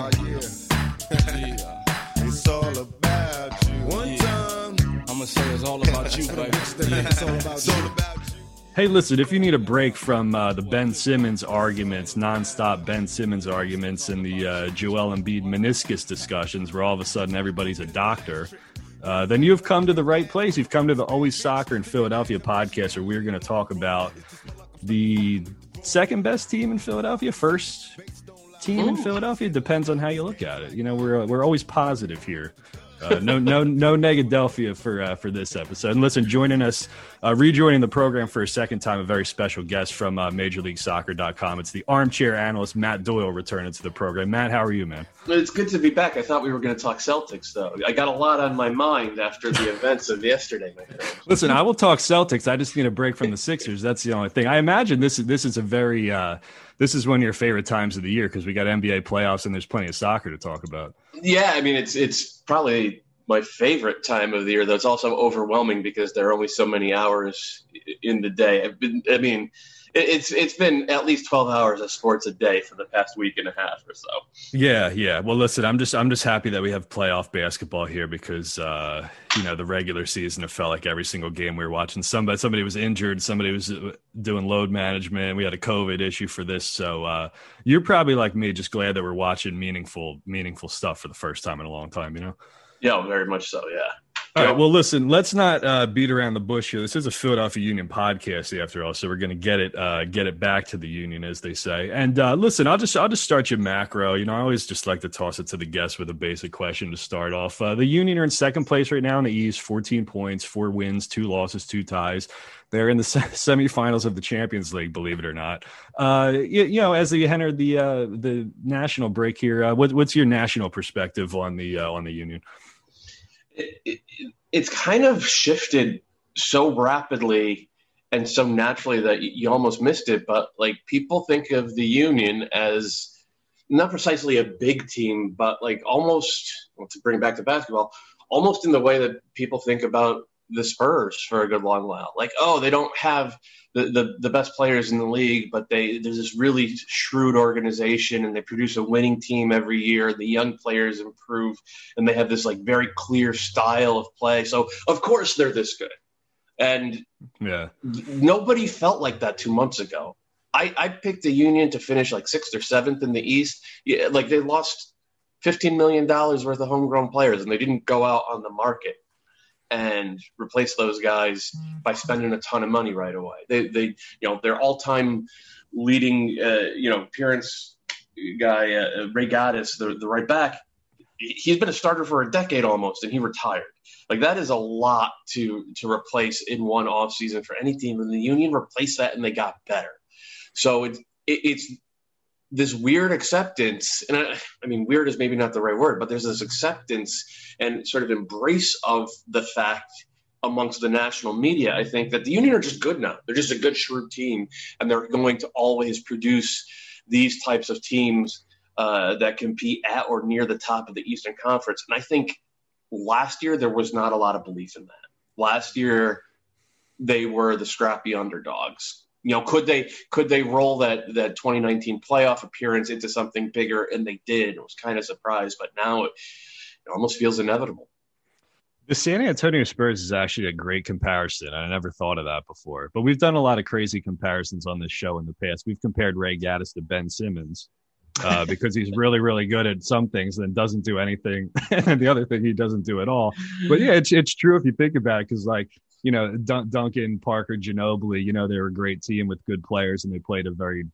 Oh yeah. it's all about you. One time. I'm gonna say it's all about you, baby. It's all about you. Hey, listen, if you need a break from uh, the Ben Simmons arguments, nonstop Ben Simmons arguments, and the uh, Joel Embiid meniscus discussions, where all of a sudden everybody's a doctor, uh, then you've come to the right place. You've come to the Always Soccer in Philadelphia podcast, where we're going to talk about the second best team in Philadelphia, first team in Philadelphia. Depends on how you look at it. You know, we're we're always positive here. Uh, no, no, no Negadelphia for uh, for this episode. And listen, joining us, uh, rejoining the program for a second time, a very special guest from uh, MajorLeagueSoccer.com. It's the armchair analyst Matt Doyle returning to the program. Matt, how are you, man? It's good to be back. I thought we were going to talk Celtics, though. I got a lot on my mind after the events of yesterday. Listen, I will talk Celtics. I just need a break from the Sixers. That's the only thing. I imagine this is this is a very uh, this is one of your favorite times of the year because we got NBA playoffs and there's plenty of soccer to talk about. Yeah, I mean, it's it's probably my favorite time of the year. That's also overwhelming because there are only so many hours in the day. I've been, I mean, it's it's been at least twelve hours of sports a day for the past week and a half or so. Yeah, yeah. Well, listen, I'm just I'm just happy that we have playoff basketball here because uh, you know the regular season it felt like every single game we were watching somebody somebody was injured, somebody was uh, doing load management. We had a COVID issue for this, so uh, you're probably like me, just glad that we're watching meaningful meaningful stuff for the first time in a long time. You know. Yeah, very much so. Yeah. All right. Well, listen, let's not uh, beat around the bush here. This is a Philadelphia Union podcast, after all, so we're going to get it uh, get it back to the Union, as they say. And uh, listen, I'll just I'll just start you macro. You know, I always just like to toss it to the guests with a basic question to start off. Uh, the Union are in second place right now in the East, 14 points, four wins, two losses, two ties. They're in the se- semifinals of the Champions League, believe it or not. Uh, you, you know, as they enter the uh, the national break here, uh, what, what's your national perspective on the uh, on the Union? It, it, it's kind of shifted so rapidly and so naturally that you, almost missed it. But like people think of the Union as not precisely a big team, but like almost well, to bring back to basketball, almost in the way that people think about the Spurs for a good long while. Like, oh, they don't have the, the, the best players in the league, but they there's this really shrewd organization and they produce a winning team every year. The young players improve and they have this like very clear style of play. So of course they're this good. And Yeah. nobody felt like that two months ago. I, I picked the Union to finish like sixth or seventh in the East. Yeah, like they lost fifteen million dollars worth of homegrown players, and they didn't go out on the market and replace those guys by spending a ton of money right away. They, they, you know, their all-time leading, uh, you know, appearance guy, uh, Ray Gaddis, the, the right back. He's been a starter for a decade almost, and he retired. Like that is a lot to to replace in one offseason for any team. And the Union replaced that, and they got better. So it's it, it's this weird acceptance, and I, I mean, weird is maybe not the right word, but there's this acceptance and sort of embrace of the fact amongst the national media. I think that the Union are just good now. They're just a good, shrewd team, and they're going to always produce these types of teams uh, that compete at or near the top of the Eastern Conference. And I think last year there was not a lot of belief in that. Last year they were the scrappy underdogs. You know, could they could they roll that that 2019 playoff appearance into something bigger? And they did. It was kind of surprised, but now it, it almost feels inevitable. The San Antonio Spurs is actually a great comparison. I never thought of that before. But we've done a lot of crazy comparisons on this show in the past. We've compared Ray Gaddis to Ben Simmons uh, because he's really, really good at some things and doesn't do anything. and the other thing he doesn't do at all. But yeah, it's, it's true if you think about it because, like, you know, Dun- Duncan, Parker, Ginobili, you know, they were a great team with good players and they played a very,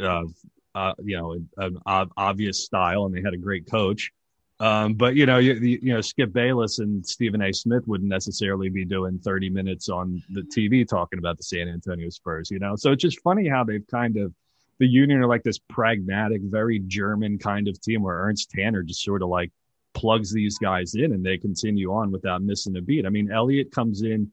uh, uh, you know, an ob- obvious style and they had a great coach. Um, but you know, you, you know, Skip Bayless and Stephen A. Smith wouldn't necessarily be doing 30 minutes on the TV talking about the San Antonio Spurs, you know? So it's just funny how they've kind of, the Union are like this pragmatic, very German kind of team where Ernst Tanner just sort of like plugs these guys in and they continue on without missing a beat. I mean, Elliott comes in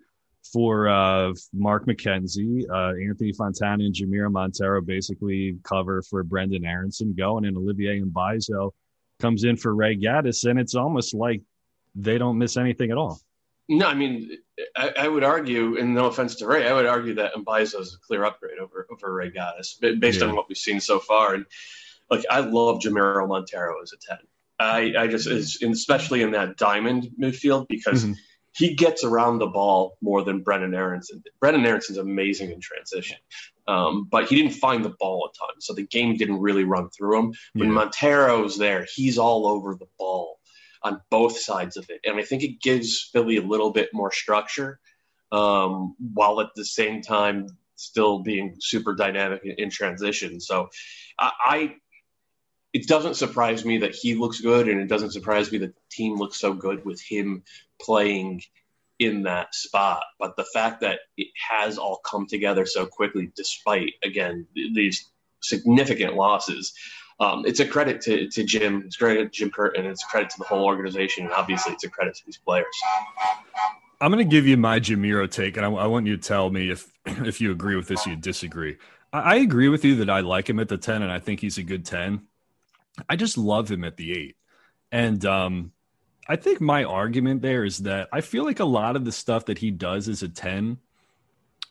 for uh, Mark McKenzie, uh, Anthony Fontana and Jamiro Monteiro basically cover for Brenden Aaronson going and Olivier Mbaizo comes in for Ray Gaddis, and it's almost like they don't miss anything at all. No, I mean, I, I would argue, and no offense to Ray, I would argue that Mbaizo is a clear upgrade over over Ray Gaddis, based Yeah. on what we've seen so far. And like I love Jamiro Monteiro as a ten. I I just is especially in that diamond midfield because. Mhm. He gets around the ball more than Brenden Aaronson. did. Brenden Aaronson's amazing in transition, um, but he didn't find the ball a ton, so the game didn't really run through him. When Yeah. Monteiro's there, he's all over the ball on both sides of it. And I think it gives Philly a little bit more structure um, while at the same time still being super dynamic in, in transition. So I, I, it doesn't surprise me that he looks good, and it doesn't surprise me that the team looks so good with him playing in that spot. But the fact that it has all come together so quickly, despite, again, these significant losses, um, it's a credit to, to Jim. It's credit to Jim Curtin. It's credit to the whole organization. And obviously, it's a credit to these players. I'm going to give you my Jamiro take, and I, I want you to tell me if if you agree with this, you disagree. I, I agree with you that I like him at the ten, and I think he's a good ten. I just love him at the eight, and um, I think my argument there is that I feel like a lot of the stuff that he does as a ten,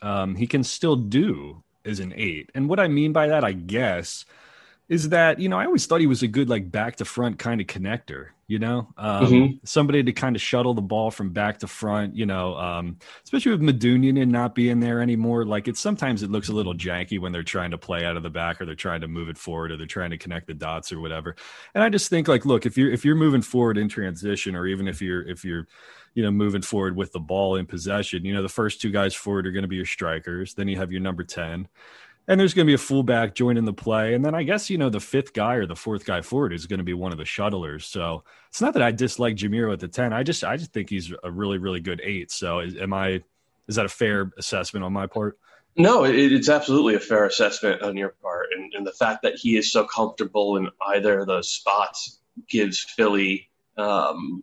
um, he can still do as an eight. And what I mean by that, I guess, is that you know I always thought he was a good like back to front kind of connector. You know, um, Mhm. somebody to kind of shuttle the ball from back to front. You know, um, especially with Medunjanin and not being there anymore. Like it's sometimes it looks a little janky when they're trying to play out of the back or they're trying to move it forward or they're trying to connect the dots or whatever. And I just think like, look, if you're if you're moving forward in transition or even if you're if you're you know moving forward with the ball in possession, you know the first two guys forward are going to be your strikers. Then you have your number ten. And there's going to be a fullback joining the play. And then I guess, you know, the fifth guy or the fourth guy forward is going to be one of the shuttlers. So it's not that I dislike Jamiro at the 10. I just, I just think he's a really, really good eight. So is, am I, is that a fair assessment on my part? No, it, it's absolutely a fair assessment on your part. And, and the fact that he is so comfortable in either of those spots gives Philly um,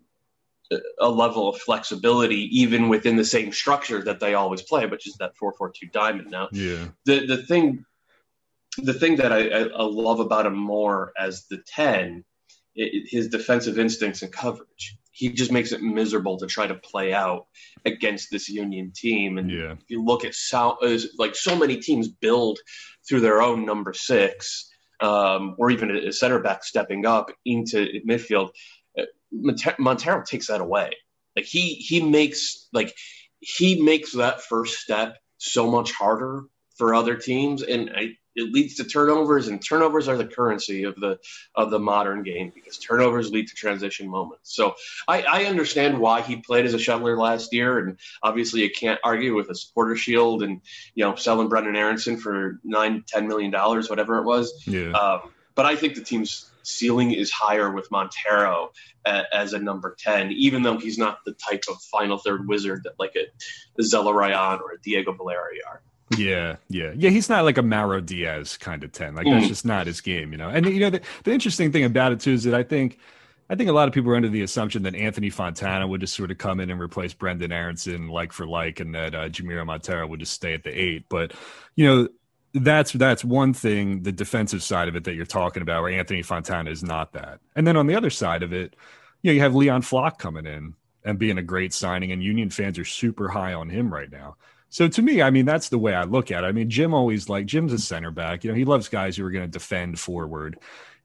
a level of flexibility, even within the same structure that they always play, which is that 4 4 2 diamond. Now, Yeah. the the thing the thing that I, I, love about him more as the 10 i his defensive instincts and coverage he just makes it miserable to try to play out against this union team and Yeah. if you look at South, like so many teams build through their own number six um, or even a center back stepping up into midfield Monteiro takes that away like he he makes like he makes that first step so much harder for other teams, and I, it leads to turnovers. And turnovers are the currency of the of the modern game because turnovers lead to transition moments. So I, I understand why he played as a shuttler last year, and obviously you can't argue with a supporter shield and you know selling Brenden Aaronson for nine ten million dollars, whatever it was. Yeah. Um, but I think the team's ceiling is higher with Monteiro a, as a number 10, even though he's not the type of final third wizard that like a, a Zella Rayan or a Diego Valeri are. Yeah, yeah, yeah. He's not like a Mauro Diaz kind of ten. Like Mm. that's just not his game, you know. And you know, the, the interesting thing about it too is that I think, I think a lot of people are under the assumption that Anthony Fontana would just sort of come in and replace Brenden Aaronson like for like, and that uh, Jamiro Monteiro would just stay at the eight. But you know, that's that's one thing, the defensive side of it that you're talking about, where Anthony Fontana is not that. And then on the other side of it, you know, you have Leon Flach coming in and being a great signing, and Union fans are super high on him right now. So to me, I mean, that's the way I look at it. I mean, Jim always like Jim's a center back. You know, he loves guys who are going to defend forward.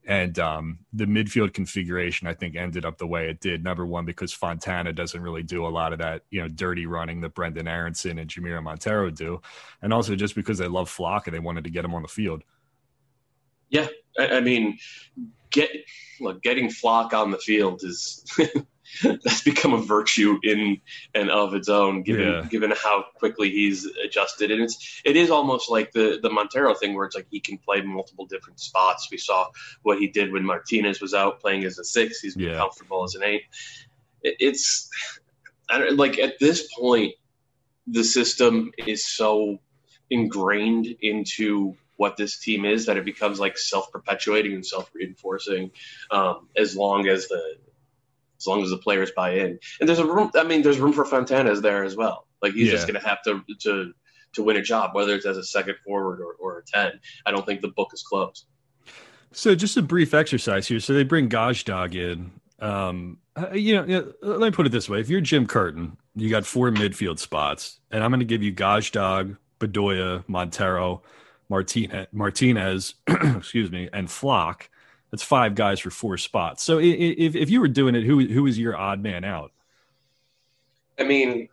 And um, the midfield configuration, I think, ended up the way it did. Number one, because Fontana doesn't really do a lot of that, you know, dirty running that Brenden Aaronson and Jamiro Monteiro do. And also just because they love Flach and they wanted to get him on the field. I, I mean, get look, getting Flach on the field is that's become a virtue in and of its own, given Yeah. given how quickly he's adjusted. And it's it is almost like the the Monteiro thing, where it's like he can play multiple different spots. We saw what he did when Martinez was out playing as a six. He's been Yeah. comfortable as an eight. It, it's I don't, like at this point, the system is so ingrained into what this team is that it becomes like self-perpetuating and self-reinforcing um, as long as the as long as the players buy in and there's a room i mean there's room for fontanas there as well like he's just going to have to to to win a job whether it's as a second forward or, or a 10 i don't think the book is closed So just a brief exercise here. So they bring Gazdag in. Um, you know, let me put it this way: if you're Jim Curtin, you got four midfield spots, and I'm going to give you Gazdag, Bedoya, Monteiro, Martinez, Martinez, excuse me, and Flach. That's five guys for four spots. So i- i- if if you were doing it, who who is your odd man out? I mean,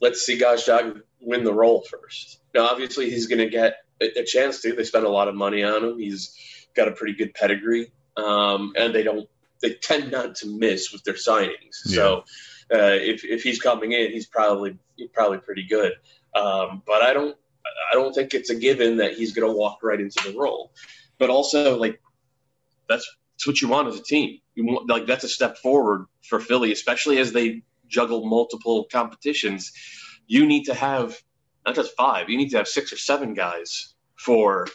let's see Gazdag win the role first. Now, obviously, he's going to get a, a chance to. They spent a lot of money on him. He's got a pretty good pedigree, um, and they don't. They tend not to miss with their signings. So, uh, if if he's coming in, he's probably he's probably pretty good. Um, but I don't I don't think it's a given that he's going to walk right into the role. But also, like that's that's what you want as a team. You want like that's a step forward for Philly, especially as they juggle multiple competitions. You need to have not just five, you need to have six or seven guys for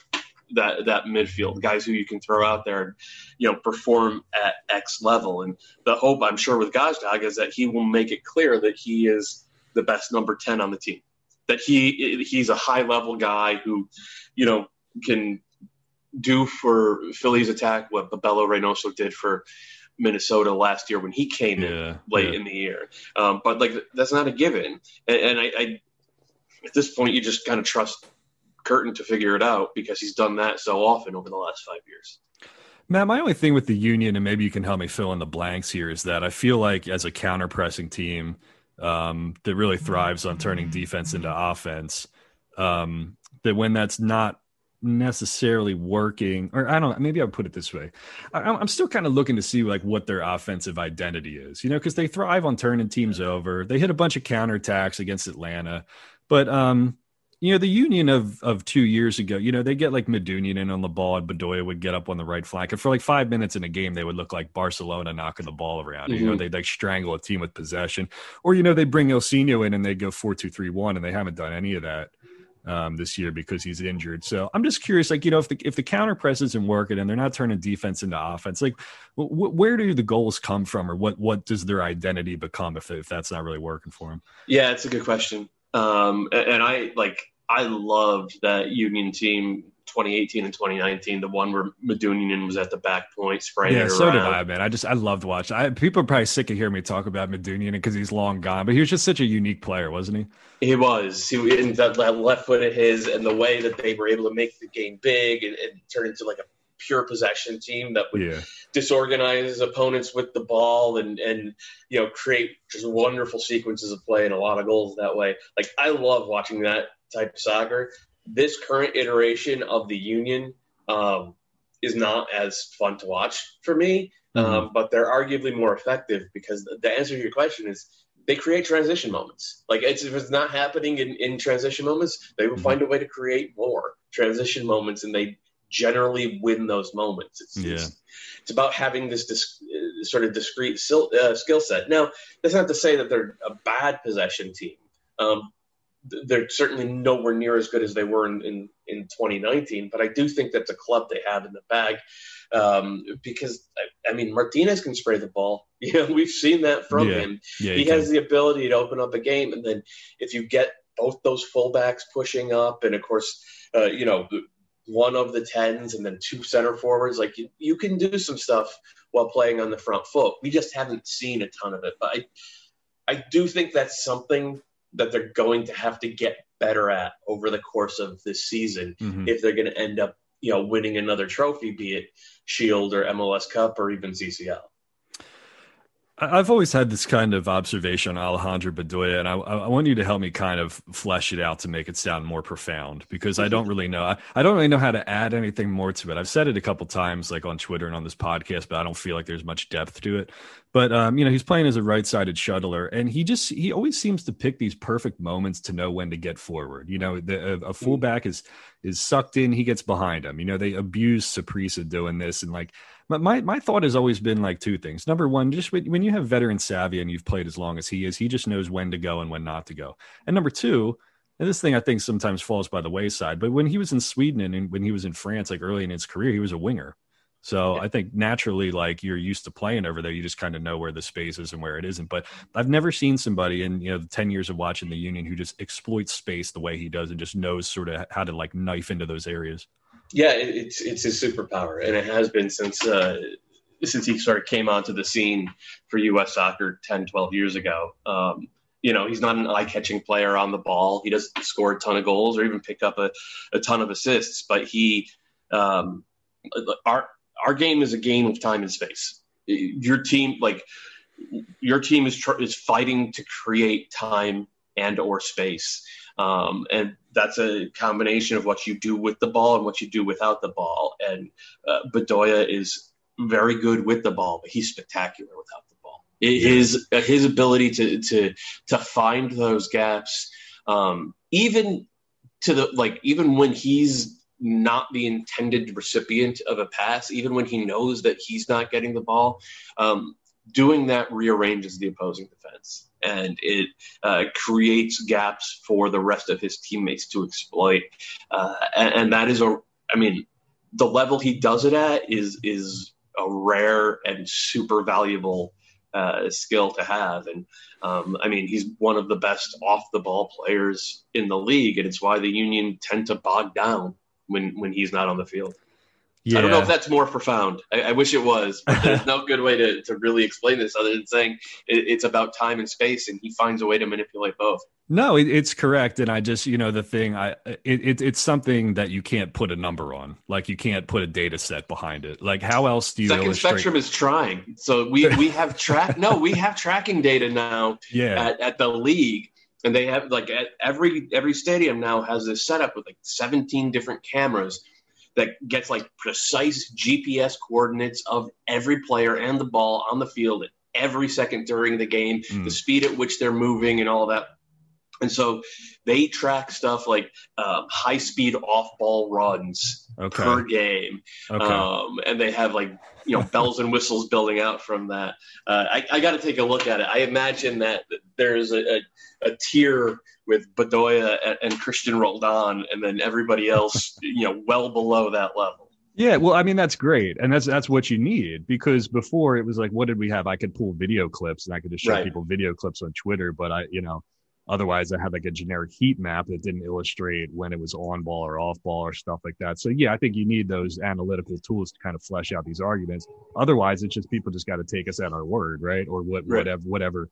that that midfield, guys who you can throw out there and you know perform at X level. And the hope I'm sure with Gazdag is that he will make it clear that he is the best number ten on the team. That he he's a high level guy who, you know, can do for Philly's attack what Bebelo Reynoso did for Minnesota last year when he came in late yeah. in the year. Um, but like that's not a given, and, and I, I at this point you just kind of trust Curtin to figure it out because he's done that so often over the last five years. Matt, my only thing with the Union, and maybe you can help me fill in the blanks here, is that I feel like as a counter pressing team um, that really thrives on turning defense into offense, um, that when that's not necessarily working, or I don't know, maybe I would put it this way. I, I'm still kind of looking to see like what their offensive identity is, you know, because they thrive on turning teams over. They hit a bunch of counterattacks against Atlanta, but um, you know, the Union of of two years ago, you know, they get like Medunjanin in on the ball, and Bedoya would get up on the right flank, and for like five minutes in a game, they would look like Barcelona knocking the ball around. You know, Mhm. they'd like strangle a team with possession, or you know, they bring Ilsinho in and they go four two three one, and they haven't done any of that um, this year because he's injured. So I'm just curious, like you know, if the if the counter press isn't working and they're not turning defense into offense, like wh- wh- where do the goals come from, or what what does their identity become if if that's not really working for them? Yeah, it's a good question. Um, and, and I like I loved that Union team 2018 and 2019, the one where Medunjanin was at the back point spraying Yeah, so did. I, man. I just I loved watching. I, people are probably sick of hearing me talk about Medunjanin because he's long gone, but he was just such a unique player, wasn't he? He was. He in that, that left foot of his, and the way that they were able to make the game big and, and turn into like a pure possession team that would Yeah, disorganize opponents with the ball and and you know create just wonderful sequences of play and a lot of goals that way. Like I love watching that type of soccer. This current iteration of the Union um, is not as fun to watch for me, um, but they're arguably more effective because the, the answer to your question is they create transition moments. Like it's, if it's not happening in, in transition moments, they will Mhm. find a way to create more transition moments, and they generally win those moments. It's, Yeah. it's, it's about having this dis, uh, sort of discrete sil- uh, skill set. Now, that's not to say that they're a bad possession team. Um, they're certainly nowhere near as good as they were in, in, in 2019, but I do think that's a club they have in the bag um, because, I, I mean, Martinez can spray the ball. You know, we've seen that from Yeah. him yeah. he can- has the ability to open up a game, and then if you get both those fullbacks pushing up, and of course, uh, you know, one of the tens, and then two center forwards, like you, you can do some stuff while playing on the front foot. We just haven't seen a ton of it, but I, I do think that's something that they're going to have to get better at over the course of this season Mhm. if they're going to end up, you know, winning another trophy, be it Shield or MLS Cup or even CCL. I've always had this kind of observation on Alejandro Bedoya, and I, I want you to help me kind of flesh it out to make it sound more profound because I don't really know. I, I don't really know how to add anything more to it. I've said it a couple times, like on Twitter and on this podcast, but I don't feel like there's much depth to it. But um, you know, he's playing as a right-sided shuttler, and he just he always seems to pick these perfect moments to know when to get forward. You know, the, a, a fullback is is sucked in, he gets behind him. You know, they abuse Saprissa doing this, and like my my thought has always been like two things. Number one, just when, when you have veteran savvy and you've played as long as he is, he just knows when to go and when not to go. And number two, and this thing I think sometimes falls by the wayside, but when he was in Sweden and when he was in France, like early in his career, he was a winger. So Yeah. I think naturally, like you're used to playing over there, you just kind of know where the space is and where it isn't. But I've never seen somebody in you know the ten years of watching the Union who just exploits space the way he does and just knows sort of how to like knife into those areas. Yeah, it's it's his superpower, and it has been since uh, since he sort of came onto the scene for U.S. soccer 10, 12 years ago. Um, you know, he's not an eye-catching player on the ball. He doesn't score a ton of goals or even pick up a, a ton of assists, but he um, our our game is a game of time and space. Your team, like your team, is tr- is fighting to create time and or space, um, and that's a combination of what you do with the ball and what you do without the ball. And uh, Bedoya is very good with the ball, but he's spectacular without the ball. His his ability to to to find those gaps, um, even to the like, even when he's not the intended recipient of a pass, even when he knows that he's not getting the ball, um, doing that rearranges the opposing defense and it uh, creates gaps for the rest of his teammates to exploit. Uh, and, and, that is a, I mean, the level he does it at is is a rare and super valuable uh, skill to have. And um, I mean, he's one of the best off the ball players in the league, and it's why the Union tend to bog down when when he's not on the field. Yeah. I don't know if that's more profound. I, I wish it was, but there's no good way to, to really explain this other than saying it, it's about time and space, and he finds a way to manipulate both. No, it, it's correct, and I just you know the thing I it, it, it's something that you can't put a number on, like you can't put a data set behind it. Like how else do you? Second illustrate- Spectrum is trying, so we we have track. no, we have tracking data now. Yeah. At, at the league, and they have like every every stadium now has this setup with like 17 different cameras that gets like precise GPS coordinates of every player and the ball on the field at every second during the game, mm. the speed at which they're moving, and all that. And so they track stuff like um, high speed off ball runs okay. per game. Okay. Um, and they have like, you know, bells and whistles building out from that. Uh, I, I got to take a look at it. I imagine that there's a, a, a tier with Bedoya and, and Cristian Roldan and then everybody else, you know, well below that level. Yeah, well, I mean that's great, and that's that's what you need because before it was like, what did we have? I could pull video clips and I could just show right. people video clips on Twitter, but I, you know, Otherwise, I had like a generic heat map that didn't illustrate when it was on ball or off ball or stuff like that. So yeah, I think you need those analytical tools to kind of flesh out these arguments. Otherwise, it's just people just got to take us at our word, right? Or what, right. whatever, whatever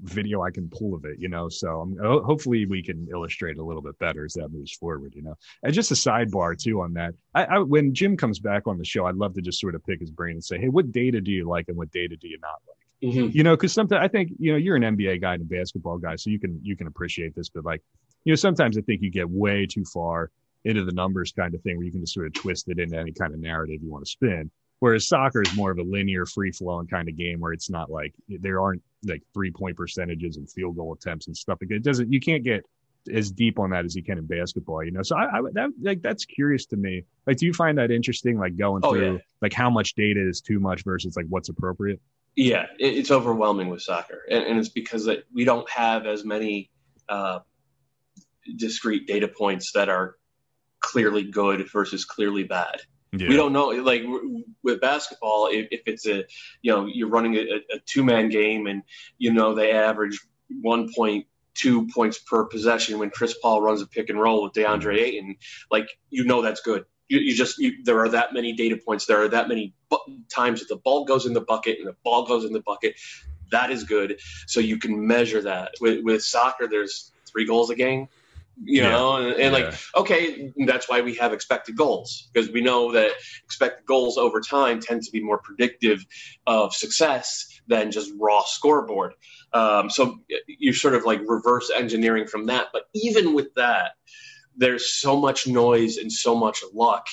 video I can pull of it, you know. So um, hopefully we can illustrate a little bit better as that moves forward, you know. And just a sidebar too on that. I, I, when Jim comes back on the show, I'd love to just sort of pick his brain and say, hey, what data do you like and what data do you not like? Mm-hmm. You know, because sometimes I think you know you're an NBA guy and a basketball guy, so you can you can appreciate this. But like, you know, sometimes I think you get way too far into the numbers kind of thing where you can just sort of twist it into any kind of narrative you want to spin. Whereas soccer is more of a linear, free flowing kind of game where it's not like there aren't like three point percentages and field goal attempts and stuff. It doesn't you can't get as deep on that as you can in basketball, you know. So I, I that like that's curious to me. Like, do you find that interesting? Like going oh, through yeah. like how much data is too much versus like what's appropriate? Yeah, it's overwhelming with soccer, and, and it's because we don't have as many uh, discrete data points that are clearly good versus clearly bad. Yeah. We don't know, like with basketball, if, if, it's a, you know, you're running a, a two man game and, you know, they average 1.2 points per possession when Chris Paul runs a pick and roll with DeAndre mm-hmm. Ayton, like, you know, that's good you, you just you, there are that many data points. There are that many bu- times that the ball goes in the bucket and the ball goes in the bucket. That is good. So you can measure that. With, with soccer, there's three goals a game. You yeah. know, and, and yeah. like okay, that's why we have expected goals because we know that expected goals over time tend to be more predictive of success than just raw scoreboard. Um, so you're sort of like reverse engineering from that. But even with that, there's so much noise and so much luck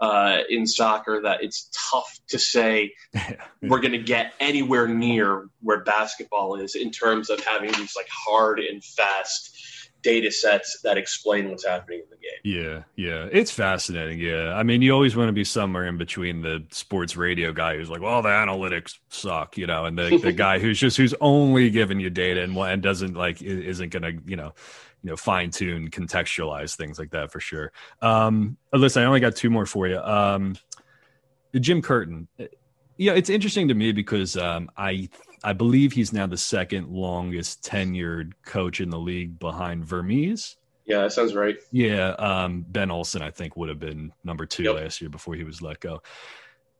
uh, in soccer that it's tough to say we're going to get anywhere near where basketball is in terms of having these like hard and fast data sets that explain what's happening in the game. Yeah, yeah. It's fascinating. Yeah. I mean, you always want to be somewhere in between the sports radio guy who's like, well, the analytics suck, you know, and the, the guy who's just, who's only giving you data and, and doesn't like, isn't going to, you know, you know fine tune contextualize things like that for sure. Um listen i only got two more for you. Um jim curtin yeah it's interesting to me because um i i believe he's now the second longest tenured coach in the league behind vermes yeah that sounds right. Yeah um ben Olsen, i think would have been number two yep. last year before he was let go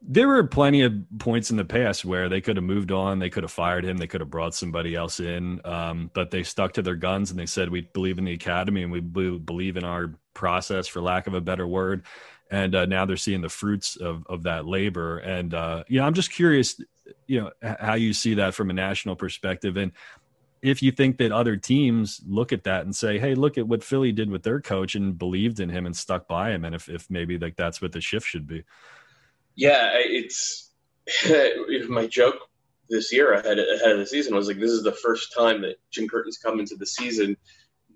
there were plenty of points in the past where they could have moved on, they could have fired him, they could have brought somebody else in, um, but they stuck to their guns and they said we believe in the academy and we believe in our process, for lack of a better word. and uh, now they're seeing the fruits of of that labor. And uh, you know, I'm just curious, you know, how you see that from a national perspective, and if you think that other teams look at that and say, "Hey, look at what Philly did with their coach and believed in him and stuck by him," and if if maybe like that's what the shift should be. Yeah, it's my joke this year ahead ahead of the season was like this is the first time that Jim Curtin's come into the season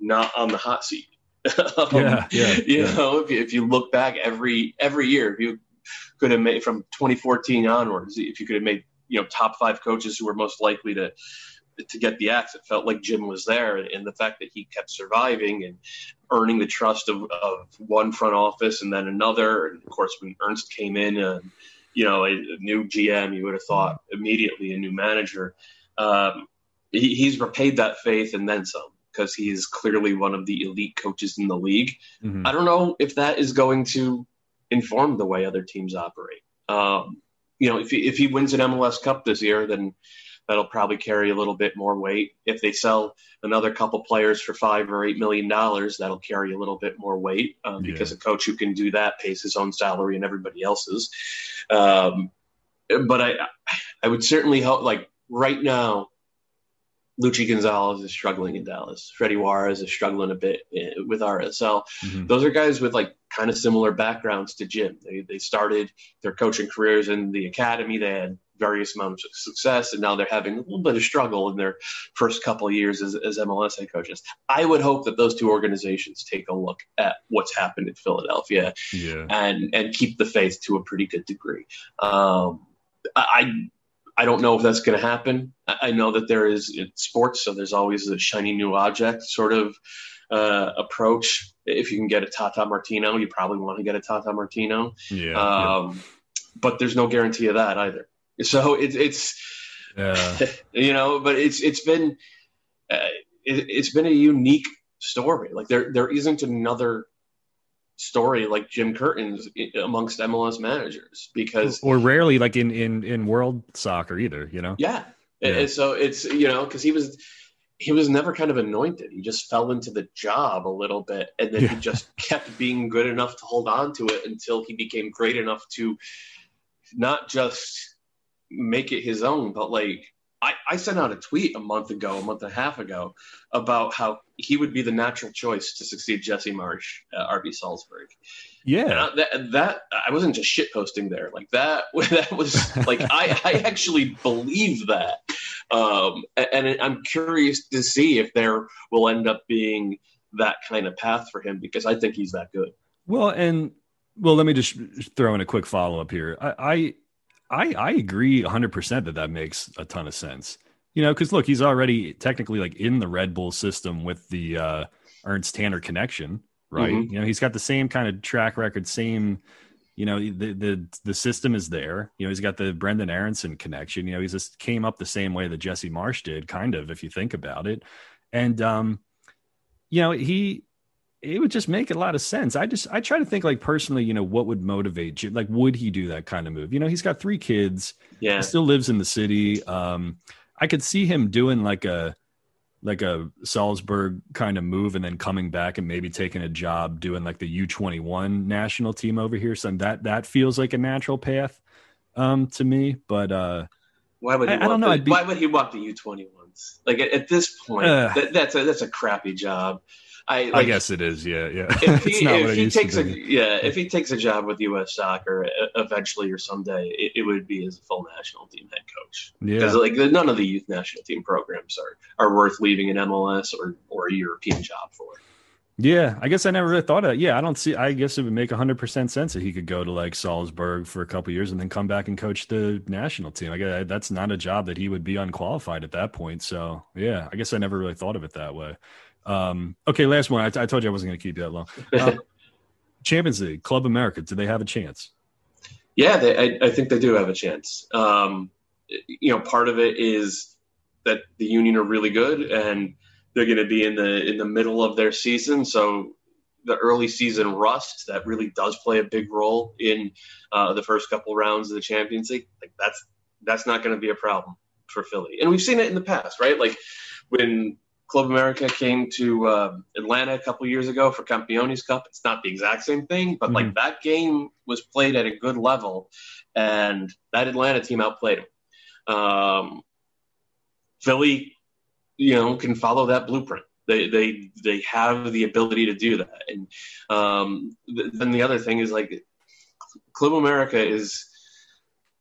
not on the hot seat. um, Yeah, yeah, you yeah. know, if you, if you look back every every year, if you could have made from 2014 onwards, if you could have made you know top five coaches who were most likely to to get the axe, it felt like Jim was there, and the fact that he kept surviving and earning the trust of, of one front office and then another, and of course when Ernst came in, uh, you know, a, a new GM, you would have thought immediately a new manager. Um, he, he's repaid that faith and then some because he is clearly one of the elite coaches in the league. Mhm. I don't know if that is going to inform the way other teams operate. Um, you know, if he, if he wins an MLS Cup this year, then that'll probably carry a little bit more weight. If they sell another couple players for five or eight million dollars, that'll carry a little bit more weight um, Yeah. because a coach who can do that pays his own salary and everybody else's. Um, but I, I would certainly hope, like right now, Luchi Gonzalez is struggling in Dallas. Freddie Juarez is struggling a bit eh, with RSL Mhm. those are guys with like kind of similar backgrounds to Jim. They they started their coaching careers in the academy. They had various amounts of success, and now they're having a little bit of struggle in their first couple of years as, as MLS head coaches. I would hope that those two organizations take a look at what's happened in Philadelphia Yeah. and and keep the faith to a pretty good degree. Um, I I don't know if that's going to happen. I know that there is sports, so there's always a shiny new object sort of uh, approach. If you can get a Tata Martino, you probably want to get a Tata Martino, Yeah. um, but there's no guarantee of that either. So it's it's yeah. you know, but it's it's been uh, it, it's been a unique story. Like there there isn't another story like Jim Curtin's amongst MLS managers because or rarely like in in in world soccer either you know yeah, Yeah. And so it's you know because he was he was never kind of anointed. He just fell into the job a little bit, and then Yeah. he just kept being good enough to hold on to it until he became great enough to not just make it his own, but like I, I sent out a tweet a month ago, a month and a half ago, about how he would be the natural choice to succeed Jesse Marsch at RB Salzburg. And yeah I- that, that I wasn't just shit posting there like that. That was like I, I actually believe that, um, and I'm curious to see if there will end up being that kind of path for him because I think he's that good. well and well let me just throw in a quick follow-up here i i i, I agree 100% that that makes a ton of sense. You know because look he's already technically like in the red bull system with the uh ernst tanner connection right? Mhm. you know he's got the same kind of track record same you know the the the system is there. You know he's got the brenden aaronson connection. You know he's just came up the same way that jesse marsch did kind of if you think about it. And um you know he it would just make a lot of sense. I just i try to think like personally you know what would motivate you like would he do that kind of move? You know he's got three kids. Yeah, he still lives in the city. Um i could see him doing like a like a salzburg kind of move and then coming back and maybe taking a job doing like the u21 national team over here. So that that feels like a natural path um to me but uh why would he I- I don't know, The, be- why would he want the U21s? Like at, at this point, Ugh. that, that's a that's a crappy job. I, like, i guess it is yeah yeah if it's he, if he takes a yeah if he takes a job with U.S. Soccer eventually or someday, it, it would be as a full national team head coach. yeah Because like the, none of the youth national team programs are are worth leaving an MLS or or a European job for. Yeah, I guess I never really thought of that. Yeah, I don't see. I guess it would make hundred percent sense that he could go to like Salzburg for a couple years and then come back and coach the national team. I guess that's not a job that he would be unqualified at that point. So yeah, I guess I never really thought of it that way. Um, okay, last one. I, I told you I wasn't going to keep you that long. Uh, Champions League, Club America. Do they have a chance? Yeah, they, I, I think they do have a chance. Um, you know, part of it is that the Union are really good and they're going to be in the in the middle of their season, so the early season rust that really does play a big role in uh, the first couple rounds of the Champions League. Like that's that's not going to be a problem for Philly, and we've seen it in the past, right? Like when Club America came to uh, Atlanta a couple years ago for Campeones Cup. It's not the exact same thing, but like that game was played at a good level, and that Atlanta team outplayed them. Um, Philly, you know, can follow that blueprint. They they they have the ability to do that. And um, th- then the other thing is like Club America is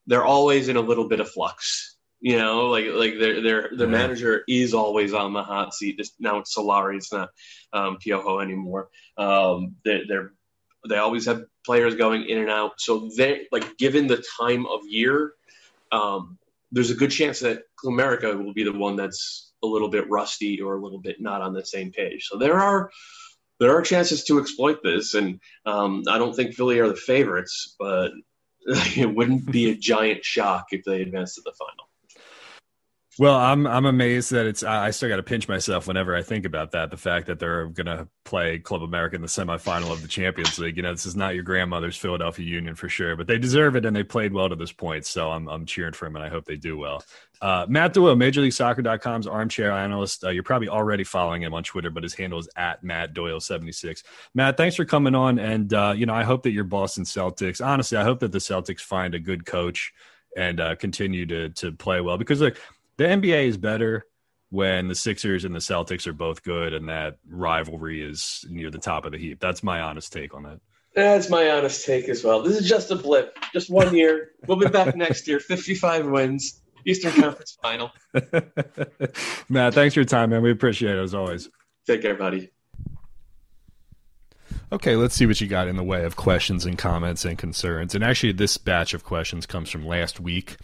they're always in a little bit of flux. You know, like like their their their Yeah. manager is always on the hot seat. Just now it's Solari, it's not um, Piojo anymore. Um, they, they're they always have players going in and out. So they like given the time of year, um, there's a good chance that America will be the one that's a little bit rusty or a little bit not on the same page. So there are there are chances to exploit this, and um, I don't think Philly are the favorites, but it wouldn't be a giant shock if they advanced to the final. Well, I'm I'm amazed that it's. I still got to pinch myself whenever I think about that. The fact that they're going to play Club America in the semifinal of the Champions League. You know, this is not your grandmother's Philadelphia Union for sure, but they deserve it and they played well to this point. So I'm I'm cheering for them and I hope they do well. Uh, Matt Doyle, MajorLeagueSoccer.com's armchair analyst. Uh, you're probably already following him on Twitter, but his handle is at Matt Doyle76. Matt, thanks for coming on, and uh, you know I hope that your Boston Celtics. Honestly, I hope that the Celtics find a good coach and uh, continue to to play well because look the NBA is better when the Sixers and the Celtics are both good and that rivalry is near the top of the heap. That's my honest take on that. That's my honest take as well. This is just a blip, just one year. We'll be back next year. 55 wins, Eastern Conference Final. Matt, thanks for your time, man. We appreciate it as always. Take care, buddy. Okay, let's see what you got in the way of questions and comments and concerns. And actually, this batch of questions comes from last week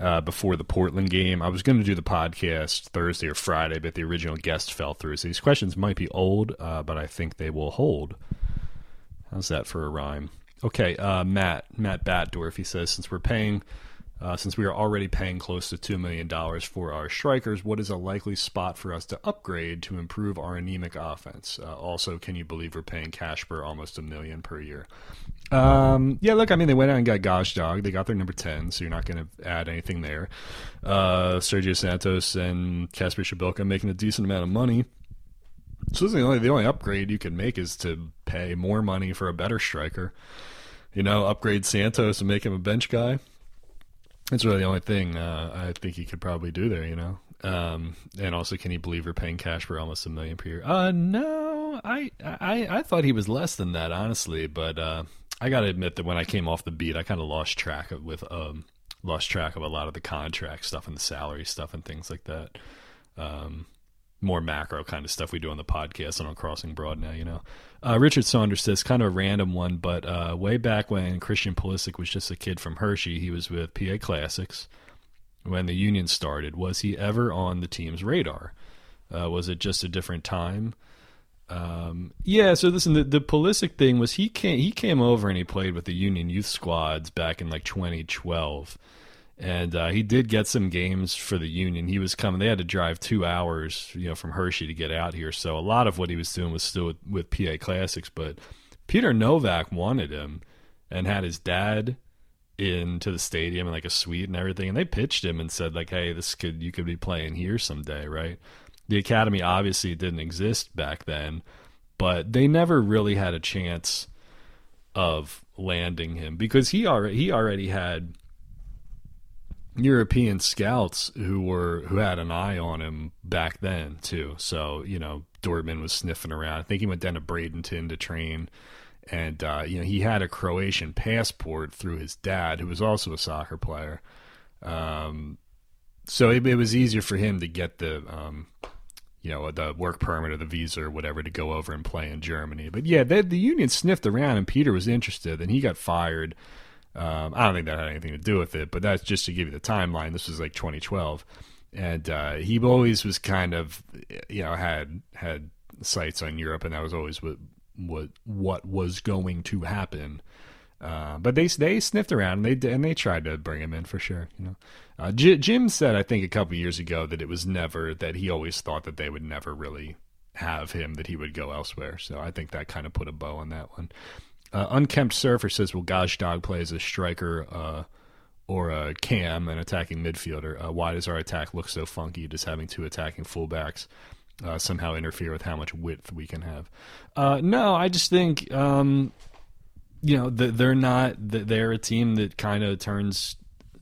uh, before the Portland game. I was going to do the podcast Thursday or Friday, but the original guest fell through. So these questions might be old, uh, but I think they will hold. How's that for a rhyme? Okay, uh, Matt Matt Batdorf. He says since we're paying, uh, since we are already paying close to two million dollars for our strikers, what is a likely spot for us to upgrade to improve our anemic offense? Uh, also, can you believe we're paying Casper almost a million per year? Um, yeah, look, I mean, they went out and got Gazdag. They got their number 10, so you're not going to add anything there. Uh, Sergio Santos and Kacper Przybyłko making a decent amount of money. So the only, the only upgrade you can make is to pay more money for a better striker. You know, upgrade Santos and make him a bench guy. That's really the only thing uh, I think he could probably do there, you know. Um, and also, can you believe we're paying cash for almost a million per year? Uh, no, I, I, I thought he was less than that, honestly. But uh, I got to admit that when I came off the beat, I kind of lost track of with um, lost track of a lot of the contract stuff and the salary stuff and things like that. Um, more macro kind of stuff we do on the podcast and on Crossing Broad now, you know. Uh, Richard Saunders says, kind of a random one, but uh, way back when Christian Pulisic was just a kid from Hershey, he was with PA Classics when the union started. Was he ever on the team's radar? Uh, was it just a different time? Um, yeah, so listen, the, the Pulisic thing was he came he came over and he played with the Union youth squads back in like 2012, and uh, he did get some games for the Union. He was coming; they had to drive two hours, you know, from Hershey to get out here. So a lot of what he was doing was still with, with PA Classics. But Peter Nowak wanted him and had his dad into the stadium and like a suite and everything, and they pitched him and said like, "Hey, this could you could be playing here someday, right?" The academy obviously didn't exist back then, but they never really had a chance of landing him because he already he already had European scouts who were who had an eye on him back then too. So you know Dortmund was sniffing around. I think he went down to Bradenton to train, and uh, you know he had a Croatian passport through his dad, who was also a soccer player. Um, so it, it was easier for him to get the um, you know the work permit or the visa or whatever to go over and play in Germany. But yeah, they, the union sniffed around, and Peter was interested, and he got fired. Um, I don't think that had anything to do with it, but that's just to give you the timeline. This was like 2012, and uh, he always was kind of, you know, had had sights on Europe, and that was always what what what was going to happen. Uh, but they they sniffed around and they and they tried to bring him in for sure. You know, uh, J- Jim said I think a couple years ago that it was never that he always thought that they would never really have him that he would go elsewhere. So I think that kind of put a bow on that one. Uh, Unkempt Surfer says, "Will Gazdag play as a striker uh, or a cam, an attacking midfielder? Uh, why does our attack look so funky? Just having two attacking fullbacks." uh, somehow interfere with how much width we can have. Uh, no, I just think um, you know they're not they're a team that kind of turns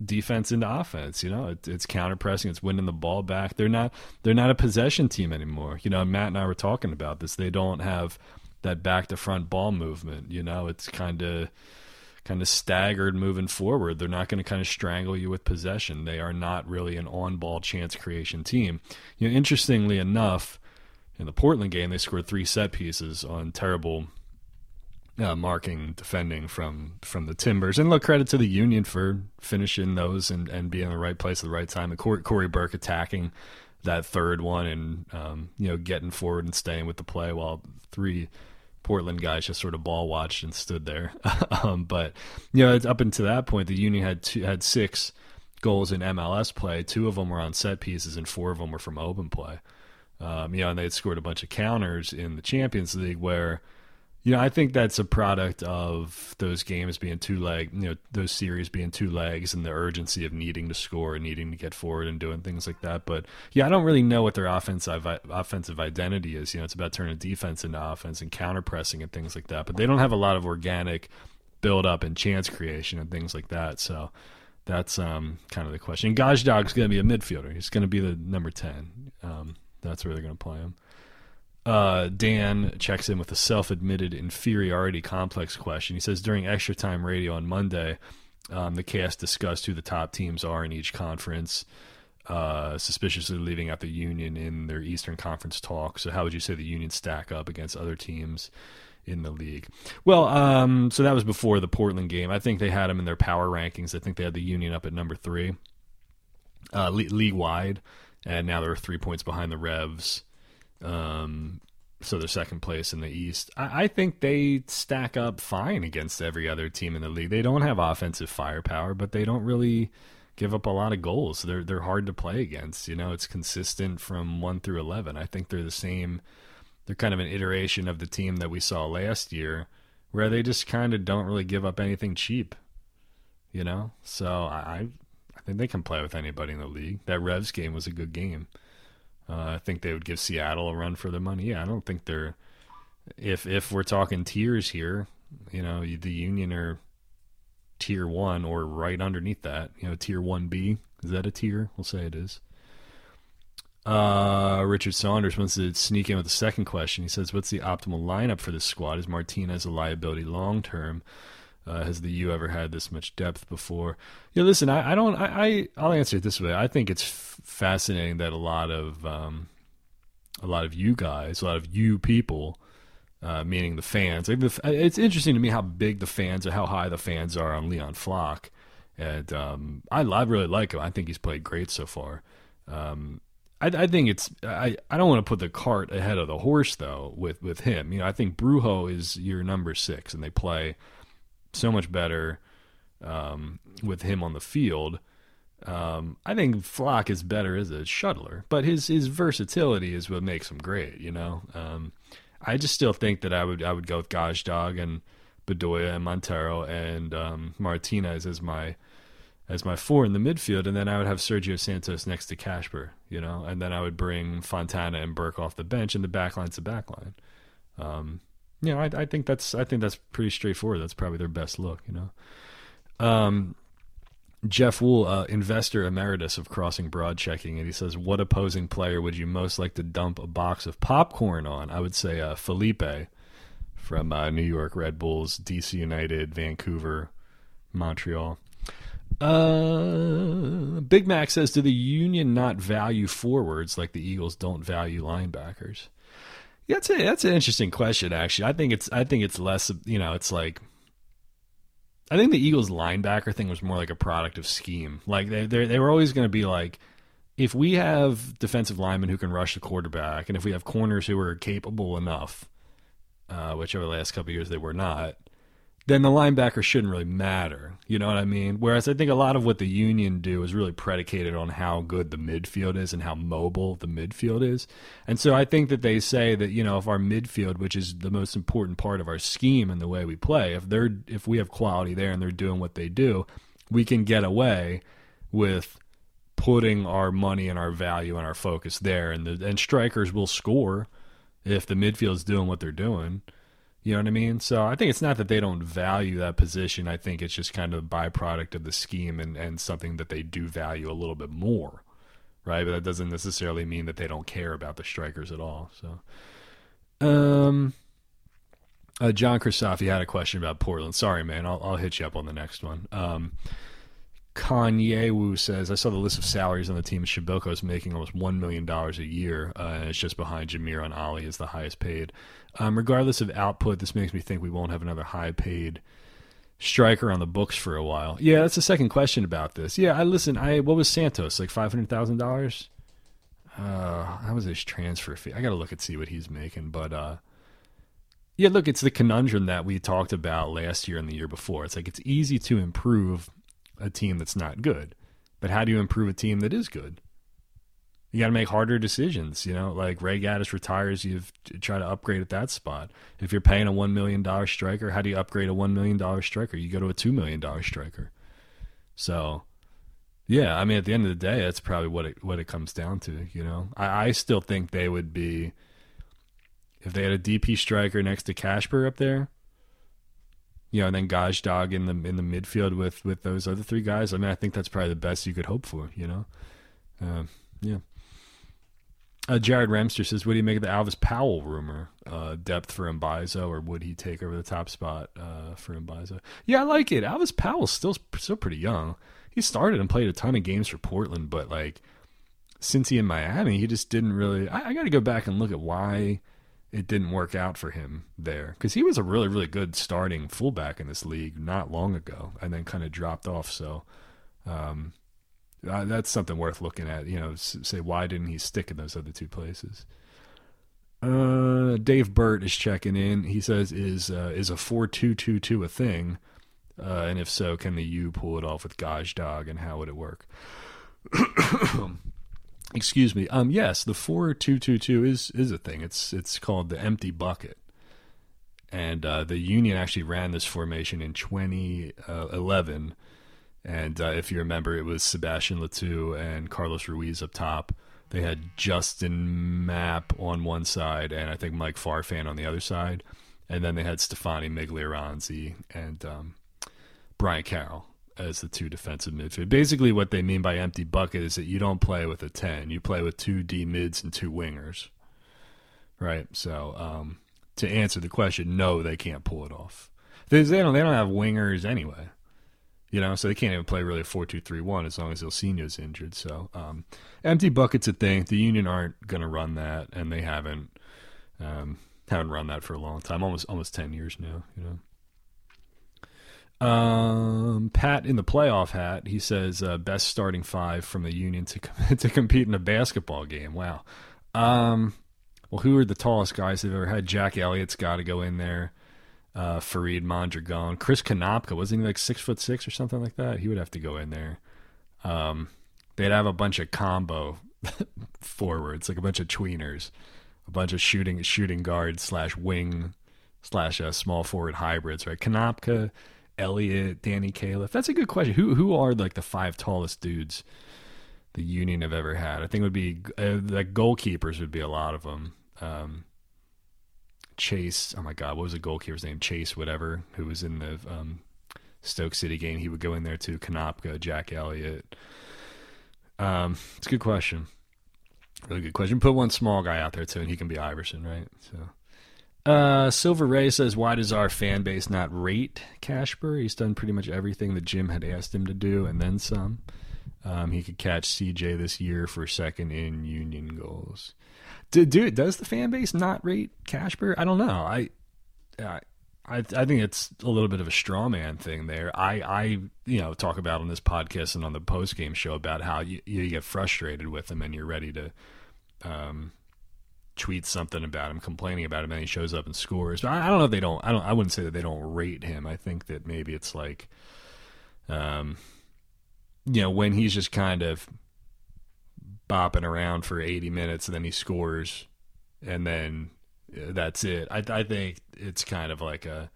defense into offense. You know, it's counter pressing, it's winning the ball back. They're not they're not a possession team anymore. You know, Matt and I were talking about this. They don't have that back to front ball movement. You know, it's kind of kind of staggered moving forward. They're not going to kind of strangle you with possession. They are not really an on ball chance creation team. You know, interestingly enough, in the Portland game, they scored three set pieces on terrible uh, marking defending from from the Timbers. And look, credit to the Union for finishing those and, and being in the right place at the right time. And Corey, Corey Burke attacking that third one and um, you know getting forward and staying with the play while three Portland guys just sort of ball watched and stood there. um, but you know, up until that point, the Union had two, had six goals in MLS play. Two of them were on set pieces, and four of them were from open play. Um, you know, and they had scored a bunch of counters in the Champions League where you know, I think that's a product of those games being two leg, you know, those series being two legs and the urgency of needing to score and needing to get forward and doing things like that. But yeah, I don't really know what their offensive offensive identity is. You know, it's about turning defense into offense and counter pressing and things like that. But they don't have a lot of organic build up and chance creation and things like that. So that's um, kind of the question. Gazdag's going to be a midfielder. He's going to be the number ten. Um, that's where they're going to play him. Uh, Dan checks in with a self admitted inferiority complex question. He says during extra time radio on Monday, um, the cast discussed who the top teams are in each conference, uh, suspiciously leaving out the Union in their Eastern Conference talk. So, how would you say the Union stack up against other teams in the league? Well, um, so that was before the Portland game. I think they had them in their power rankings. I think they had the Union up at number three, uh, league wide, and now they're three points behind the Revs. Um, so they're second place in the East. I, I, think they stack up fine against every other team in the league. They don't have offensive firepower, but they don't really give up a lot of goals. They're they're hard to play against. You know, it's consistent from one through eleven. I think they're the same. They're kind of an iteration of the team that we saw last year, where they just kind of don't really give up anything cheap. You know, so I I think they can play with anybody in the league. That Revs game was a good game. Uh, I think they would give Seattle a run for their money. Yeah, I don't think they're. If if we're talking tiers here, you know, the Union are tier one or right underneath that. You know, tier one B is that a tier? We'll say it is. Uh, Richard Saunders wants to sneak in with a second question. He says, "What's the optimal lineup for this squad? Is Martinez a liability long term?" Uh, has the U ever had this much depth before? Yeah, listen, I, I don't. I, I will answer it this way. I think it's f- fascinating that a lot of um, a lot of you guys, a lot of you people, uh, meaning the fans. Like the, it's interesting to me how big the fans are, how high the fans are on Leon Flach, and um, I, I really like him. I think he's played great so far. Um, I, I, think it's I, I don't want to put the cart ahead of the horse though with with him. You know, I think Brujo is your number six, and they play so much better um, with him on the field. Um, I think Flach is better as a shuttler, but his his versatility is what makes him great. You know, um, I just still think that I would I would go with Gazdag and Bedoya and Monteiro and um, Martinez as my as my four in the midfield, and then I would have Sergio Santos next to Kacper, you know, and then I would bring Fontana and Burke off the bench, and the backline's the backline. Um, know, I, I think that's I think that's pretty straightforward. That's probably their best look. You know, um, Jeff Wool, uh, investor emeritus of Crossing Broad Checking, and he says, "What opposing player would you most like to dump a box of popcorn on?" I would say uh, Felipe from uh, New York Red Bulls, DC United, Vancouver, Montreal. Uh, Big Mac says, "Do the Union not value forwards like the Eagles don't value linebackers?" That's a that's an interesting question. Actually, I think it's I think it's less. You know, it's like I think the Eagles linebacker thing was more like a product of scheme. Like they they were always going to be like, if we have defensive linemen who can rush the quarterback, and if we have corners who are capable enough, uh, which over the last couple years they were not, then the linebacker shouldn't really matter. You know what I mean? Whereas I think a lot of what the Union do is really predicated on how good the midfield is and how mobile the midfield is. And so I think that they say that, you know, if our midfield, which is the most important part of our scheme and the way we play, if they're if we have quality there and they're doing what they do, we can get away with putting our money and our value and our focus there, and the and strikers will score if the midfield's doing what they're doing. You know what I mean? So I think it's not that they don't value that position. I think it's just kind of a byproduct of the scheme and, and something that they do value a little bit more. Right? But that doesn't necessarily mean that they don't care about the strikers at all. So um uh, John Kristoff, had a question about Portland. Sorry, man. I'll, I'll hit you up on the next one. Um, Kanye Wu says, I saw the list of salaries on the team. Przybyłko is making almost $1 million a year, uh, and it's just behind Jamiro and Ali as the highest paid. Um, regardless of output, this makes me think we won't have another high paid striker on the books for a while. Yeah, that's the second question about this. Yeah, I listen. I what was Santos like five hundred thousand dollars? Uh, how was his transfer fee? I got to look and see what he's making. But uh, yeah, look, it's the conundrum that we talked about last year and the year before. It's like it's easy to improve a team that's not good, but how do you improve a team that is good? You got to make harder decisions. You know, like Ray Gaddis retires, you try to upgrade at that spot. If you're paying a one million dollar striker, how do you upgrade a one million dollar striker? You go to a two million dollar striker. So, yeah, I mean, at the end of the day, that's probably what it what it comes down to. You know, I, I still think they would be if they had a DP striker next to Kacper up there. You know, and then Gazdag in the in the midfield with with those other three guys. I mean, I think that's probably the best you could hope for. You know, uh, yeah. Uh, Jared Remster says, "What do you make of the Alvas Powell rumor? Uh, depth for Mbaizo, or would he take over the top spot uh, for Mbaizo? Yeah, I like it. Alvas Powell's still still pretty young. He started and played a ton of games for Portland, but like since he in Miami, he just didn't really. I, I got to go back and look at why it didn't work out for him there because he was a really really good starting fullback in this league not long ago, and then kind of dropped off. So." Um, uh, that's something worth looking at. You know, say why didn't he stick in those other two places? Uh, Dave Burt is checking in. He says, "Is uh, is a four two two two a thing? Uh, and if so, can the U pull it off with Gazdag, and how would it work?" Excuse me. Um, yes, the four two two two is is a thing. It's it's called the empty bucket, and uh, the Union actually ran this formation in 2011 and uh, if you remember, it was Sebastian Le and Carlos Ruiz up top. They had Justin Mapp on one side, and I think Mike Farfan on the other side. And then they had Stefani Miglioranzi and um, Brian Carroll as the two defensive midfield. Basically, what they mean by empty bucket is that you don't play with a 10. You play with two D mids and two wingers. Right? So, um, to answer the question, no, they can't pull it off. They, they, don't, they don't have wingers anyway. You know, so they can't even play really a four-two-three-one as long as Ilsinho's injured. So, um, empty buckets a thing. The Union aren't going to run that, and they haven't um, haven't run that for a long time, almost almost ten years now. You know. Um, Pat in the playoff hat, he says uh, best starting five from the Union to to compete in a basketball game. Wow. Um, well, who are the tallest guys they've ever had? Jack Elliott's got to go in there uh, Faryd Mondragon, Chris Konopka wasn't he like six foot six or something like that? He would have to go in there. Um, they'd have a bunch of combo forwards, like a bunch of tweeners, a bunch of shooting shooting guards slash wing slash uh, small forward hybrids, right? Konopka, Elliott, Danny Califf. That's a good question. Who who are like the five tallest dudes the Union have ever had? I think it would be uh, like goalkeepers would be a lot of them. Um, Chase. Oh my God, what was the goalkeeper's name? Chase, whatever, who was in the um, Stoke City game. He would go in there too. Konopka, Jack Elliott. Um, it's a good question. Really good question. Put one small guy out there too, and he can be Iverson, right? So, uh, Silver Ray says, "Why does our fan base not rate Kacper? He's done pretty much everything that Jim had asked him to do, and then some. Um, he could catch CJ this year for second in Union goals." Do does the fan base not rate Kacper? I don't know. I, I, I think it's a little bit of a straw man thing there. I, I, you know, talk about on this podcast and on the post game show about how you, you get frustrated with him and you're ready to, um, tweet something about him, complaining about him, and he shows up and scores. But I, I don't know if they don't. I don't. I wouldn't say that they don't rate him. I think that maybe it's like, um, you know, when he's just kind of bopping around for 80 minutes and then he scores and then that's it. I, I think it's kind of like a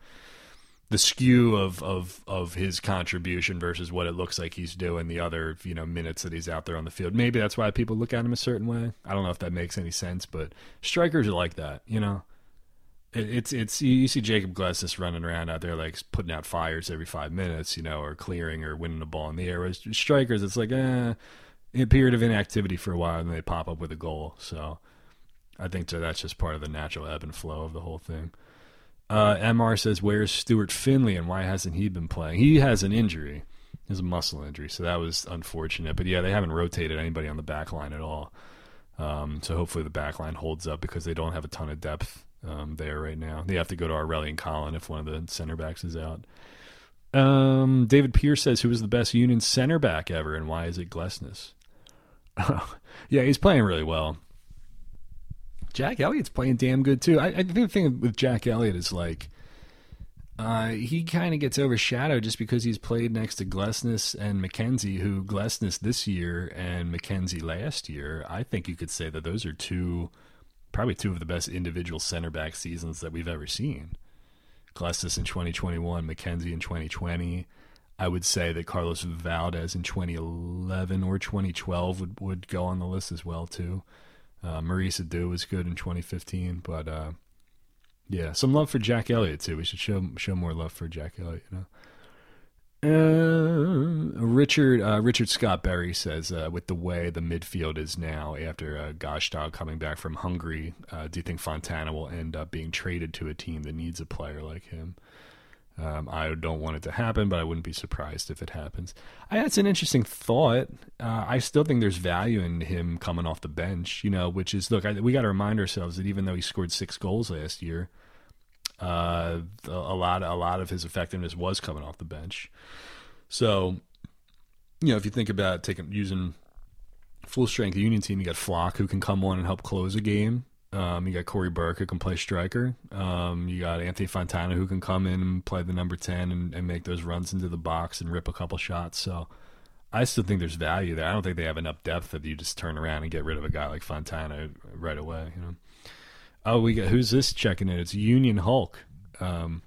the skew of of of his contribution versus what it looks like he's doing the other you know minutes that he's out there on the field. Maybe that's why people look at him a certain way. I don't know if that makes any sense, but strikers are like that, you know. It, it's it's you see Jakob Glesnes running around out there like putting out fires every five minutes, you know, or clearing or winning the ball in the air. Whereas strikers, it's like eh, a period of inactivity for a while and they pop up with a goal. So I think that that's just part of the natural ebb and flow of the whole thing. Uh, Mr says, "Where's Stuart Findlay and why hasn't he been playing? He has an injury, a muscle injury, so that was unfortunate. But yeah, they haven't rotated anybody on the back line at all. Um, so hopefully the back line holds up because they don't have a ton of depth um, there right now. They have to go to Aurelien Collin if one of the center backs is out. Um, David Pierce says, "Who is the best Union center back ever, and why is it Glesnes?" yeah, he's playing really well. Jack Elliott's playing damn good too. I, I think the thing with Jack Elliott is like uh, he kind of gets overshadowed just because he's played next to Glesnes and McKenzie, who Glesnes this year and McKenzie last year. I think you could say that those are two, probably two of the best individual center back seasons that we've ever seen. Glesnes in 2021, McKenzie in 2020. I would say that Carlos Valdés in 2011 or 2012 would, would go on the list as well too. Uh, Maurice Edu was good in 2015, but uh, yeah, some love for Jack Elliott too. We should show show more love for Jack Elliott. You know. Uh, Richard uh, Richard Scott Berry says, uh, with the way the midfield is now after uh, Gazdag coming back from Hungary, uh, do you think Fontana will end up being traded to a team that needs a player like him? Um, I don't want it to happen, but I wouldn't be surprised if it happens. I, that's an interesting thought. Uh, I still think there's value in him coming off the bench, you know, which is look, I, we got to remind ourselves that even though he scored six goals last year, uh, a lot, a lot of his effectiveness was coming off the bench. So, you know, if you think about taking using full strength Union team, you got Flach who can come on and help close a game. Um, you got Corey Burke who can play striker. Um, you got Anthony Fontana who can come in and play the number ten and, and, make those runs into the box and rip a couple shots. So I still think there's value there. I don't think they have enough depth that you just turn around and get rid of a guy like Fontana right away. You know. Oh, we got who's this checking in? It's Union Hulk. Um,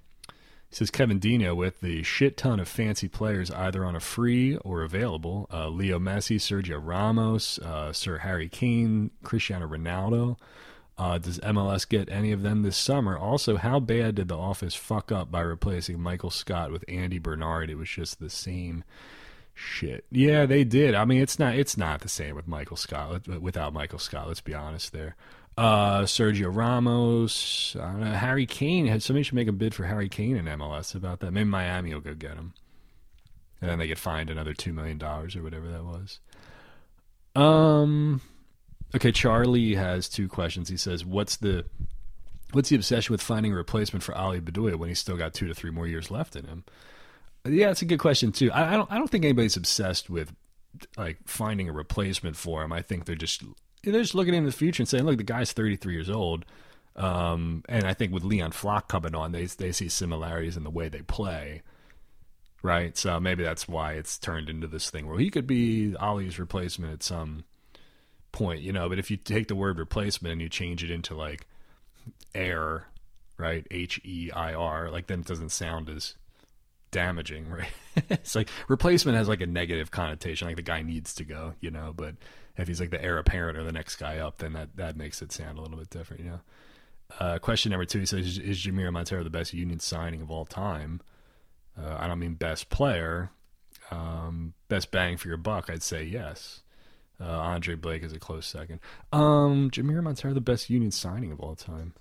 says Kevin Dino with the shit ton of fancy players either on a free or available. Uh, Leo Messi, Sergio Ramos, uh, Sir Harry Kane, Cristiano Ronaldo. Uh, does MLS get any of them this summer? Also, how bad did The Office fuck up by replacing Michael Scott with Andy Bernard? It was just the same shit. Yeah, they did. I mean, it's not it's not the same with Michael Scott without Michael Scott. Let's be honest there. Uh, Sergio Ramos, know, Harry Kane. Somebody should make a bid for Harry Kane in MLS about that. Maybe Miami will go get him, and then they could find another two million dollars or whatever that was. Um. Okay, Charlie has two questions. He says, "What's the what's the obsession with finding a replacement for Ali Bedoya when he's still got two to three more years left in him?" Yeah, it's a good question too. I, I don't I don't think anybody's obsessed with like finding a replacement for him. I think they're just they're just looking into the future and saying, "Look, the guy's 33 years old." Um, and I think with Leon Flach coming on, they they see similarities in the way they play, right? So maybe that's why it's turned into this thing where he could be Ali's replacement at some point, you know. But if you take the word replacement and you change it into like air, right? H E I R, like then it doesn't sound as damaging, right? it's like replacement has like a negative connotation, like the guy needs to go, you know. But if he's like the heir apparent or the next guy up, then that that makes it sound a little bit different, you know. Uh, question number two: He says, "Is, is Jamiro Monteiro the best Union signing of all time?" Uh, I don't mean best player, um, best bang for your buck. I'd say yes. Uh, Andre Blake is a close second. Um, Jamiro Monteiro, the best Union signing of all time.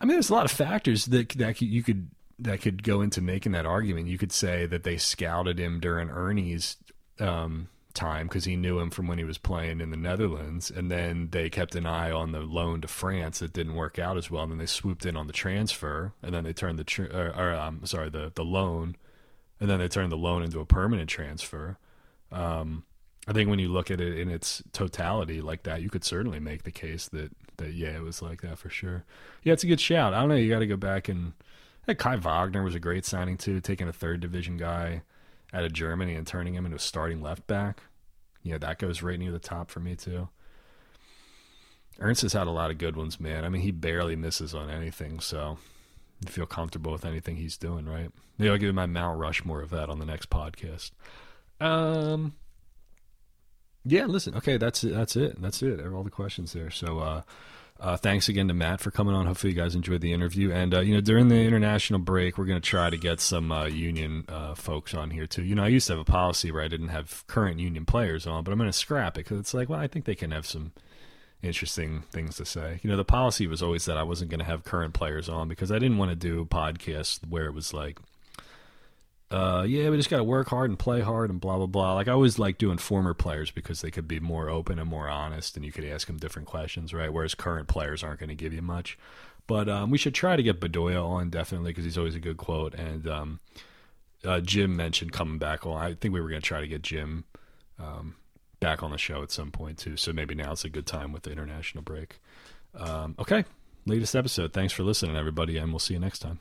I mean, there's a lot of factors that that you could that could go into making that argument. You could say that they scouted him during Ernie's um, time because he knew him from when he was playing in the Netherlands, and then they kept an eye on the loan to France that didn't work out as well. And then they swooped in on the transfer, and then they turned the tra- or, or um, sorry the the loan, and then they turned the loan into a permanent transfer. Um, I think when you look at it in its totality like that, you could certainly make the case that that yeah, it was like that for sure. Yeah, it's a good shout. I don't know. You got to go back and like Kai Wagner was a great signing too, taking a third division guy out of Germany and turning him into a starting left back. Yeah, that goes right near the top for me too. Ernst has had a lot of good ones, man. I mean, he barely misses on anything, so feel comfortable with anything he's doing, right? Maybe I'll give you my Mount Rushmore of that on the next podcast. Um, yeah, listen. Okay, that's it. That's it. That's it. All the questions there. So, uh, uh, thanks again to Matt for coming on. Hopefully, you guys enjoyed the interview. And uh, you know, during the international break, we're going to try to get some uh, union uh, folks on here too. You know, I used to have a policy where I didn't have current union players on, but I'm going to scrap it because it's like, well, I think they can have some interesting things to say. You know, the policy was always that I wasn't going to have current players on because I didn't want to do podcasts where it was like uh, yeah, we just got to work hard and play hard and blah blah blah. Like I always like doing former players because they could be more open and more honest, and you could ask them different questions, right? Whereas current players aren't going to give you much. But um, we should try to get Bedoya on definitely because he's always a good quote. And um, uh, Jim mentioned coming back. Well, I think we were going to try to get Jim um, back on the show at some point too. So maybe now now's a good time with the international break. Um, okay, latest episode. Thanks for listening, everybody, and we'll see you next time.